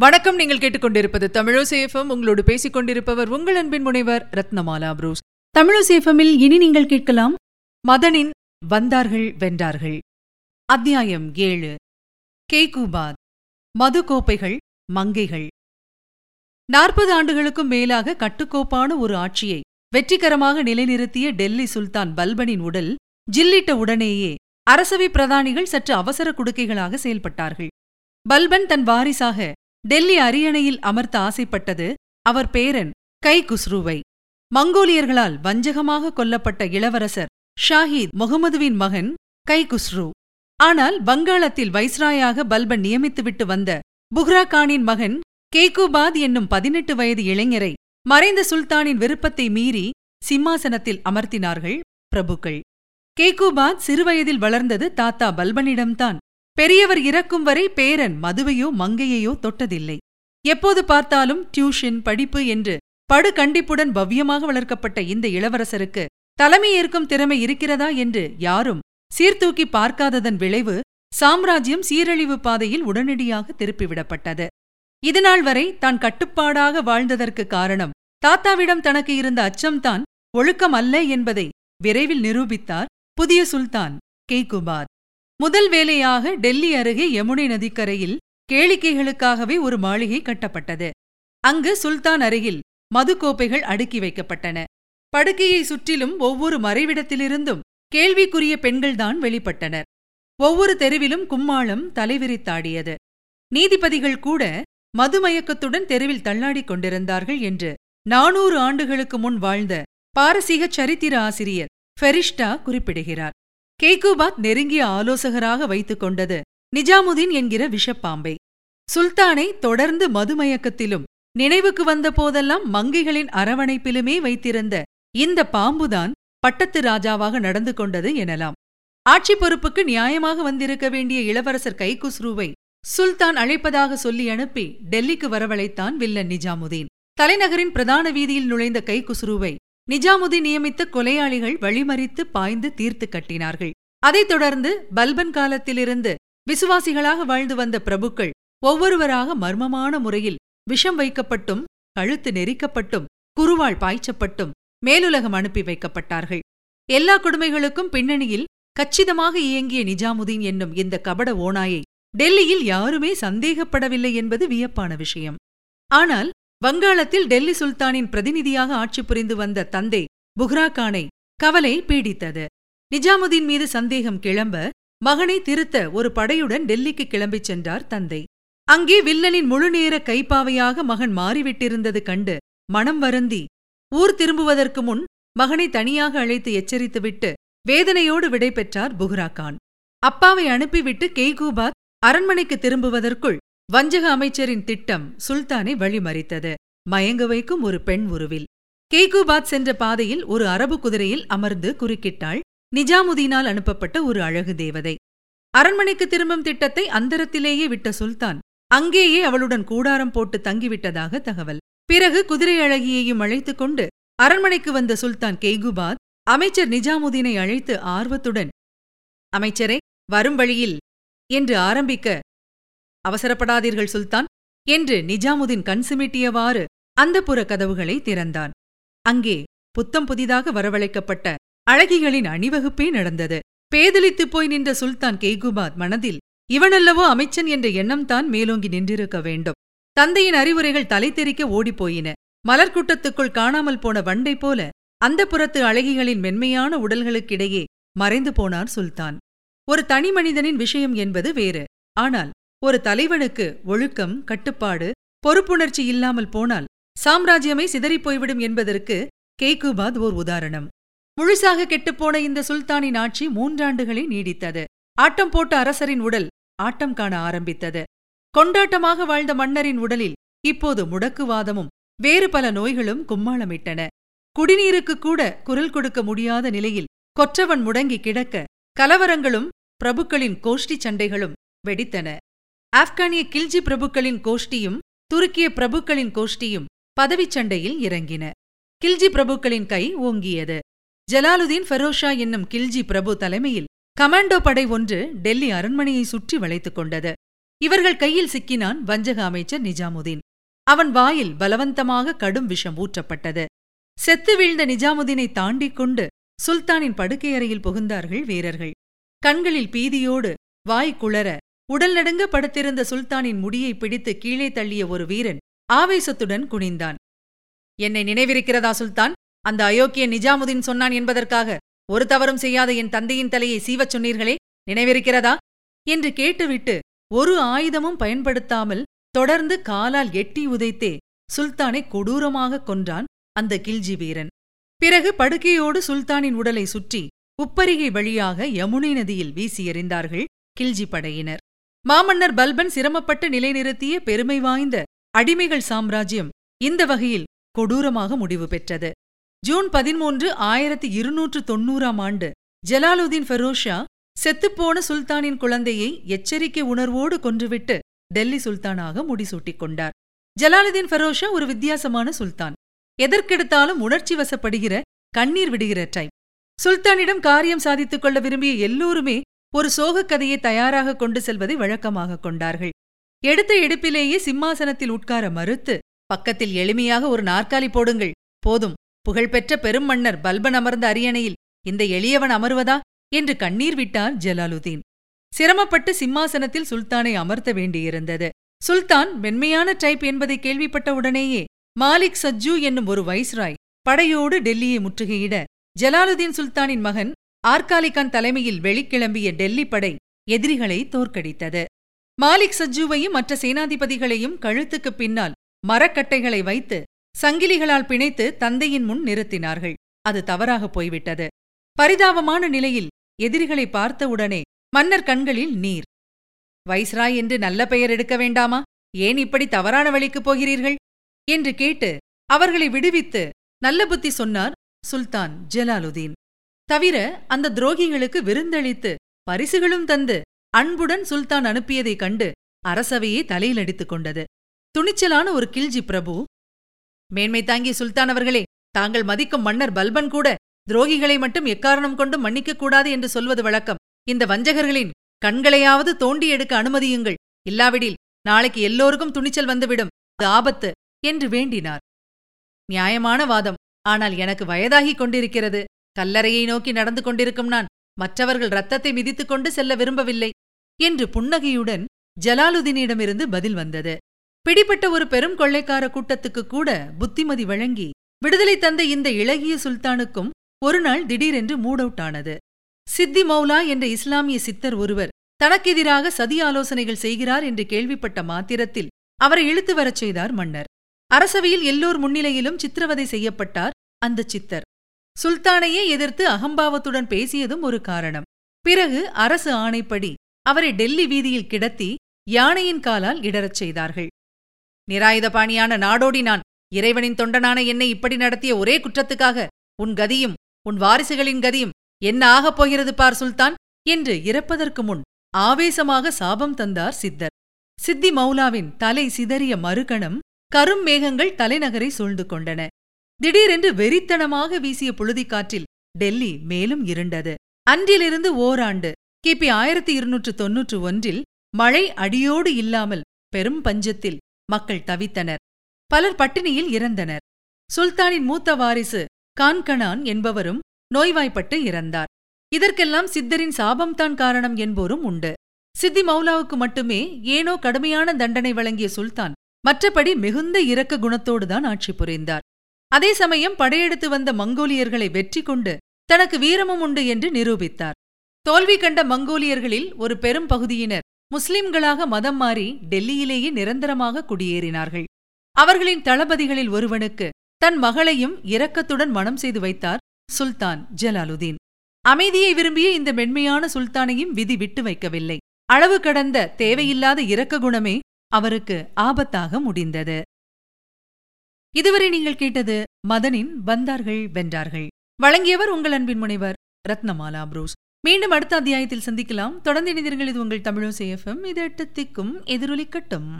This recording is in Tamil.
வணக்கம். நீங்கள் கேட்டுக்கொண்டிருப்பது தமிழசேஃபம் உங்களோடு பேசிக் கொண்டிருப்பவர் உங்கள் அன்பின் முனைவர் ரத்னமாலா புரூஸ். தமிழசேஃபமில் இனி நீங்கள் கேட்கலாம் மதனின் வந்தார்கள் வென்றார்கள். அத்தியாயம் ஏழு. கேகுபாத் மது கோப்பைகள் மங்கைகள். நாற்பது ஆண்டுகளுக்கும் மேலாக கட்டுக்கோப்பான ஒரு ஆட்சியை வெற்றிகரமாக நிலைநிறுத்திய டெல்லி சுல்தான் பல்பனின் உடல் ஜில்லிட்ட உடனேயே அரசவை பிரதானிகள் சற்று அவசர குடுக்கைகளாக செயல்பட்டார்கள். பல்பன் தன் வாரிசாக டெல்லி அரியணையில் அமர்த்த ஆசைப்பட்டது அவர் பேரன் கை குஸ்ருவை மங்கோலியர்களால் வஞ்சகமாக கொல்லப்பட்ட இளவரசர் ஷாஹித் முகமதுவின் மகன் கை குஸ்ரு ஆனால் வங்காளத்தில் வைஸ்ராயாக பல்பன் நியமித்துவிட்டு வந்த புக்ரா கானின் மகன் கேகுபாத் என்னும் பதினெட்டு வயது இளைஞரை மறைந்த சுல்தானின் விருப்பத்தை மீறி சிம்மாசனத்தில் அமர்த்தினார்கள் பிரபுக்கள். கேகுபாத் சிறுவயதில் வளர்ந்தது தாத்தா பல்பனிடம்தான். பெரியவர் இறக்கும் வரை பேரன் மதுவையோ மங்கையையோ தொட்டதில்லை. எப்போது பார்த்தாலும் டியூஷன் படிப்பு என்று படு கண்டிப்புடன் பவ்யமாக வளர்க்கப்பட்ட இந்த இளவரசருக்கு தலைமை ஏற்கும் திறமை இருக்கிறதா என்று யாரும் சீர்தூக்கி பார்க்காததன் விளைவு சாம்ராஜ்யம் சீரழிவு பாதையில் உடனடியாக திருப்பிவிடப்பட்டது. இதுநாள் வரை தான் கட்டுப்பாடாக வாழ்ந்ததற்கு காரணம் தாத்தாவிடம் தனக்கு இருந்த அச்சம்தான் ஒழுக்கம் அல்ல என்பதை விரைவில் நிரூபித்தார் புதிய சுல்தான் கெய்குபாத் முதல் வேலையாக டெல்லி அருகே யமுனை நதிக்கரையில் கேளிக்கைகளுக்காகவே ஒரு மாளிகை கட்டப்பட்டது. அங்கு சுல்தான் அருகில் மதுக்கோப்பைகள் அடுக்கி வைக்கப்பட்டன. படுக்கையை சுற்றிலும் ஒவ்வொரு மறைவிடத்திலிருந்தும் கேள்விக்குரிய பெண்கள்தான் வெளிப்பட்டனர். ஒவ்வொரு தெருவிலும் கும்மாளம் தலைவிரித்தாடியது. நீதிபதிகள் கூட மதுமயக்கத்துடன் தெருவில் தள்ளாடிக் கொண்டிருந்தார்கள் என்று நானூறு ஆண்டுகளுக்கு முன் வாழ்ந்த பாரசீக சரித்திர ஆசிரியர் ஃபெரிஷ்டா குறிப்பிடுகிறார். கேகுபாத் நெருங்கிய ஆலோசகராக வைத்துக் கொண்டது. நிஜாமுதீன் என்கிற விஷப்பாம்பை. சுல்தானை தொடர்ந்து மதுமயக்கத்திலும் நினைவுக்கு வந்த போதெல்லாம் மங்கைகளின் அரவணைப்பிலுமே வைத்திருந்த இந்த பாம்புதான் பட்டத்து ராஜாவாக நடந்து கொண்டது எனலாம். ஆட்சி பொறுப்புக்கு நியாயமாக வந்திருக்க வேண்டிய இளவரசர் கைகுஸ்ருவை சுல்தான் அழைப்பதாக சொல்லி அனுப்பி டெல்லிக்கு வரவழைத்தான் வில்லன் நிஜாமுதீன். தலைநகரின் பிரதான வீதியில் நுழைந்த கைகுஸ்ருவை நிஜாமுதீன் நியமித்த கொலையாளிகள் வழிமறித்து பாய்ந்து தீர்த்து கட்டினார்கள். அதைத் தொடர்ந்து பல்பன் காலத்திலிருந்து விசுவாசிகளாக வாழ்ந்து வந்த பிரபுக்கள் ஒவ்வொருவராக மர்மமான முறையில் விஷம் வைக்கப்பட்டும் கழுத்து நெரிக்கப்பட்டும் குருவால் பாய்ச்சப்பட்டும் மேலுலகம் அனுப்பி வைக்கப்பட்டார்கள். எல்லா கொடுமைகளுக்கும் பின்னணியில் கச்சிதமாக இயங்கிய நிஜாமுதீன் என்னும் இந்த கபட ஓநாயை டெல்லியில் யாருமே சந்தேகப்படவில்லை என்பது வியப்பான விஷயம். ஆனால் வங்காளத்தில் டெல்லி சுல்தானின் பிரதிநிதியாக ஆட்சி புரிந்து வந்த தந்தை புக்ரா கானை கவலை பீடித்தது. நிஜாமுதீன் மீது சந்தேகம் கிளம்ப மகனை திருத்த ஒரு படையுடன் டெல்லிக்கு கிளம்பிச் சென்றார் தந்தை. அங்கே வில்லனின் முழுநேர கைப்பாவையாக மகன் மாறிவிட்டிருந்தது கண்டு மனம் வருந்தி ஊர் திரும்புவதற்கு முன் மகனை தனியாக அழைத்து எச்சரித்துவிட்டு வேதனையோடு விடை பெற்றார் கான் அப்பாவை அனுப்பிவிட்டு கெய்கூபாத் அரண்மனைக்கு திரும்புவதற்குள் வஞ்சக அமைச்சரின் திட்டம் சுல்தானை வழிமறித்தது. மயங்க வைக்கும் ஒரு பெண் உருவில். கெய்கூபாத் சென்ற பாதையில் ஒரு அரபு குதிரையில் அமர்ந்து குறுக்கிட்டாள். நிஜாமுதீனால் அனுப்பப்பட்ட ஒரு அழகு தேவதை. அரண்மனைக்கு திரும்பும் திட்டத்தை அந்தரத்திலேயே விட்ட சுல்தான் அங்கேயே அவளுடன் கூடாரம் போட்டு தங்கிவிட்டதாக தகவல். பிறகு குதிரை அழகியையும் அழைத்துக் கொண்டு அரண்மனைக்கு வந்த சுல்தான் கெய்குபாத் அமைச்சர் நிஜாமுதீனை அழைத்து ஆர்வத்துடன் அமைச்சரே வரும் வழியில் என்று ஆரம்பிக்க அவசரப்படாதீர்கள் சுல்தான் என்று நிஜாமுதீன் கண் சிமிட்டியவாறு அந்தப்புற கதவுகளை திறந்தான். அங்கே புத்தம் புதிதாக வரவழைக்கப்பட்ட அழகிகளின் அணிவகுப்பே நடந்தது. பேதலித்துப் போய் நின்ற சுல்தான் கெய்குபாத் மனதில் இவனல்லவோ அமைச்சன் என்ற எண்ணம்தான் மேலோங்கி நின்றிருக்க வேண்டும். தந்தையின் அறிவுரைகள் தலை தெறிக்க ஓடிப்போயின. மலர்க்கூட்டத்துக்குள் காணாமல் போன வண்டை போல அந்த புறத்து அழகிகளின் மென்மையான உடல்களுக்கிடையே மறைந்து போனார் சுல்தான். ஒரு தனி மனிதனின் விஷயம் என்பது வேறு. ஆனால் ஒரு தலைவனுக்கு ஒழுக்கம் கட்டுப்பாடு பொறுப்புணர்ச்சி இல்லாமல் போனால் சாம்ராஜ்யமே சிதறிப் போய்விடும் என்பதற்கு கெய்குபாத் ஓர் உதாரணம். முழுசாக கெட்டுப்போன இந்த சுல்தானின் ஆட்சி மூன்றாண்டுகளே நீடித்தது. ஆட்டம் போட்ட அரசரின் உடல் ஆட்டம் காண ஆரம்பித்தது. கொண்டாட்டமாக வாழ்ந்த மன்னரின் உடலில் இப்போது முடக்குவாதமும் வேறு பல நோய்களும் கும்மாளமிட்டன. குடிநீருக்கு கூட குரல் கொடுக்க முடியாத நிலையில் கொற்றவன் முடங்கி கிடக்க கலவரங்களும் பிரபுக்களின் கோஷ்டி சண்டைகளும் வெடித்தன. ஆப்கானிய கில்ஜி பிரபுக்களின் கோஷ்டியும் துருக்கிய பிரபுக்களின் கோஷ்டியும் பதவிச் சண்டையில் இறங்கின. கில்ஜி பிரபுக்களின் கை ஓங்கியது. ஜலாலுதீன் ஃபெரோஷா என்னும் கில்ஜி பிரபு தலைமையில் கமாண்டோ படை ஒன்று டெல்லி அரண்மனையை சுற்றி வளைத்துக் கொண்டது. இவர்கள் கையில் சிக்கினான் வஞ்சக அமைச்சர் நிஜாமுதீன். அவன் வாயில் பலவந்தமாக கடும் விஷம் ஊற்றப்பட்டது. செத்து வீழ்ந்த நிஜாமுதீனை தாண்டிக் கொண்டு சுல்தானின் படுக்கையறையில் புகுந்தார்கள் வீரர்கள். கண்களில் பீதியோடு வாய் குளற உடல் நடுங்க படுத்திருந்த சுல்தானின் முடியை பிடித்து கீழே தள்ளிய ஒரு வீரன் ஆவேசத்துடன் குனிந்தான். என்னை நினைவிருக்கிறதா சுல்தான்? அந்த அயோக்கிய நிஜாமுதீன் சொன்னான் என்பதற்காக ஒரு தவறும் செய்யாத என் தந்தையின் தலையை சீவச் சொன்னீர்களே? நினைவிருக்கிறதா? என்று கேட்டுவிட்டு ஒரு ஆயுதமும் பயன்படுத்தாமல் தொடர்ந்து காலால் எட்டி உதைத்தே சுல்தானை கொடூரமாக கொன்றான் அந்த கில்ஜி வீரன். பிறகு படுக்கையோடு சுல்தானின் உடலை சுற்றி உப்பரிகை வழியாக யமுனை நதியில் வீசி எறிந்தார்கள் கில்ஜி படையினர். மாமன்னர் பல்பன் சிரமப்பட்டு நிலைநிறுத்திய பெருமை வாய்ந்த அடிமைகள் சாம்ராஜ்யம் இந்த வகையில் கொடூரமாக முடிவு பெற்றது. ஜூன் பதிமூன்று ஆயிரத்தி இருநூற்று தொன்னூறாம் ஆண்டு ஜலாலுதீன் ஃபெரோஷா செத்துப்போன சுல்தானின் குழந்தையை எச்சரிக்கை உணர்வோடு கொன்றுவிட்டு டெல்லி சுல்தானாக முடிசூட்டிக் கொண்டார். ஜலாலுதீன் ஃபெரோஷா ஒரு வித்தியாசமான சுல்தான். எதற்கெடுத்தாலும் உணர்ச்சி வசப்படுகிற கண்ணீர் விடுகிற டைப் சுல்தானிடம் காரியம் சாதித்துக் கொள்ள விரும்பிய எல்லோருமே ஒரு சோகக்கதையை தயாராக கொண்டு செல்வதை வழக்கமாக கொண்டார்கள். எடுத்த எடுப்பிலேயே சிம்மாசனத்தில் உட்கார மறுத்து பக்கத்தில் எளிமையாக ஒரு நாற்காலி போடுங்கள் போதும். புகழ்பெற்ற பெரும் மன்னர் பல்பன் அமர்ந்த அரியணையில் இந்த எளியவன் அமர்வதா? என்று கண்ணீர் விட்டார் ஜலாலுதீன். சிரமப்பட்டு சிம்மாசனத்தில் சுல்தானை அமர்த்த வேண்டியிருந்தது. சுல்தான் மென்மையான டைப் என்பதை கேள்விப்பட்ட உடனேயே மாலிக் சஜ்ஜு என்னும் ஒரு வைஸ்ராய் படையோடு டெல்லியை முற்றுகையிட ஜலாலுதீன் சுல்தானின் மகன் ஆர்காலிகான் தலைமையில் வெளிக்கிளம்பிய டெல்லி படை எதிரிகளை தோற்கடித்தது. மாலிக் சஜ்ஜுவையும் மற்ற சேனாதிபதிகளையும் கழுத்துக்குப் பின்னால் மரக்கட்டைகளை வைத்து சங்கிலிகளால் பிணைத்து தந்தையின் முன் நிறுத்தினார்கள். அது தவறாக போய்விட்டது. பரிதாபமான நிலையில் எதிரிகளை பார்த்தவுடனே மன்னர் கண்களில் நீர். வைஸ்ராய் என்று நல்ல பெயர் எடுக்க வேண்டாமா? ஏன் இப்படி தவறான வழிக்குப் போகிறீர்கள்? என்று கேட்டு அவர்களை விடுவித்து நல்ல புத்தி சொன்னார் சுல்தான் ஜலாலுதீன். தவிர அந்த துரோகிகளுக்கு விருந்தளித்து பரிசுகளும் தந்து அன்புடன் சுல்தான் அனுப்பியதைக் கண்டு அரசவையே தலையில் அடித்துக் கொண்டது. துணிச்சலான ஒரு கில்ஜி பிரபு மேன்மை தாங்கிய சுல்தான் அவர்களே தாங்கள் மதிக்கும் மன்னர் பல்பன் கூட துரோகிகளை மட்டும் எக்காரணம் கொண்டும் மன்னிக்கக் கூடாது என்று சொல்வது வழக்கம். இந்த வஞ்சகர்களின் கண்களையாவது தோண்டி எடுக்க அனுமதியுங்கள். இல்லாவிடில் நாளைக்கு எல்லோருக்கும் துணிச்சல் வந்துவிடும். அது ஆபத்து என்று வேண்டினார். நியாயமான வாதம். ஆனால் எனக்கு வயதாகிக் கொண்டிருக்கிறது. கல்லறையை நோக்கி நடந்து கொண்டிருக்கும் நான் மற்றவர்கள் ரத்தத்தை மிதித்துக் கொண்டு செல்ல விரும்பவில்லை என்று புன்னகையுடன் ஜலாலுதீனிடமிருந்து பதில் வந்தது. பிடிப்பட்ட ஒரு பெரும் கொள்ளைக்கார கூட்டத்துக்கு கூட புத்திமதி வழங்கி விடுதலை தந்த இந்த இளகிய சுல்தானுக்கும் ஒருநாள் திடீரென்று மூட் அவுட் ஆனது சித்தி மௌலா என்ற இஸ்லாமிய சித்தர் ஒருவர் தனக்கெதிராக சதி ஆலோசனைகள் செய்கிறார் என்று கேள்விப்பட்ட மாத்திரத்தில் அவரை இழுத்து வரச் செய்தார் மன்னர். அரசவையில் எல்லோர் முன்னிலையிலும் சித்திரவதை செய்யப்பட்டார் அந்த சித்தர். சுல்தானையே எதிர்த்து அகம்பாவத்துடன் பேசியதும் ஒரு காரணம். பிறகு அரசு ஆணைப்படி அவரை டெல்லி வீதியில் கிடத்தி யானையின் காலால் இடறச் செய்தார்கள். நிராயுதபாணியான நாடோடி நான் இறைவனின் தொண்டனான என்னை இப்படி நடத்திய ஒரே குற்றத்துக்காக உன் கதியும் உன் வாரிசுகளின் கதியும் என்ன ஆகப் போகிறது பார் சுல்தான்? என்று இறப்பதற்கு முன் ஆவேசமாக சாபம் தந்தார் சித்தர். சித்தி மௌலாவின் தலை சிதறிய மறுகணம் கரும் மேகங்கள் தலைநகரை சூழ்ந்து கொண்டன. திடீரென்று வெறித்தனமாக வீசிய புழுதிக்காற்றில் டெல்லி மேலும் இருண்டது. அன்றிலிருந்து ஓராண்டு. கிபி ஆயிரத்தி இருநூற்று தொன்னூற்று ஒன்றில் மழை அடியோடு இல்லாமல் பெரும் பஞ்சத்தில் மக்கள் தவித்தனர். பலர் பட்டினியில் இறந்தனர். சுல்தானின் மூத்த வாரிசு கான்கனான் என்பவரும் நோய்வாய்ப்பட்டு இறந்தார். இதற்கெல்லாம் சித்தரின் சாபம்தான் காரணம் என்போரும் உண்டு. சித்தி மௌலாவுக்கு மட்டுமே ஏனோ கடுமையான தண்டனை வழங்கிய சுல்தான் மற்றபடி மிகுந்த இரக்க குணத்தோடுதான் ஆட்சி புரிந்தார். அதே சமயம் படையெடுத்து வந்த மங்கோலியர்களை வெற்றி கொண்டு தனக்கு வீரமும் உண்டு என்று நிரூபித்தார். தோல்வி கண்ட மங்கோலியர்களில் ஒரு பெரும் பகுதியினர் முஸ்லிம்களாக மதம் மாறி டெல்லியிலேயே நிரந்தரமாக குடியேறினார்கள். அவர்களின் தளபதிகளில் ஒருவனுக்கு தன் மகளையும் இரக்கத்துடன் மனம் செய்து வைத்தார் சுல்தான் ஜலாலுதீன். அமைதியை விரும்பிய இந்த மென்மையான சுல்தானையும் விதி விட்டு வைக்கவில்லை. அளவு கடந்த தேவையில்லாத இரக்க குணமே அவருக்கு ஆபத்தாக முடிந்தது. இதுவரை நீங்கள் கேட்டது மதனின் வந்தார்கள் வென்றார்கள். வழங்கியவர் உங்கள் அன்பின் முனைவர் ரத்னமாலா புரூஸ். மீண்டும் அடுத்த அத்தியாயத்தில் சந்திக்கலாம். தொடர்ந்து இணைந்திருங்கள். இது உங்கள் தமிழோ சேஃபம் இது எட்டு திக்கும் எதிரொலிக்கட்டும்.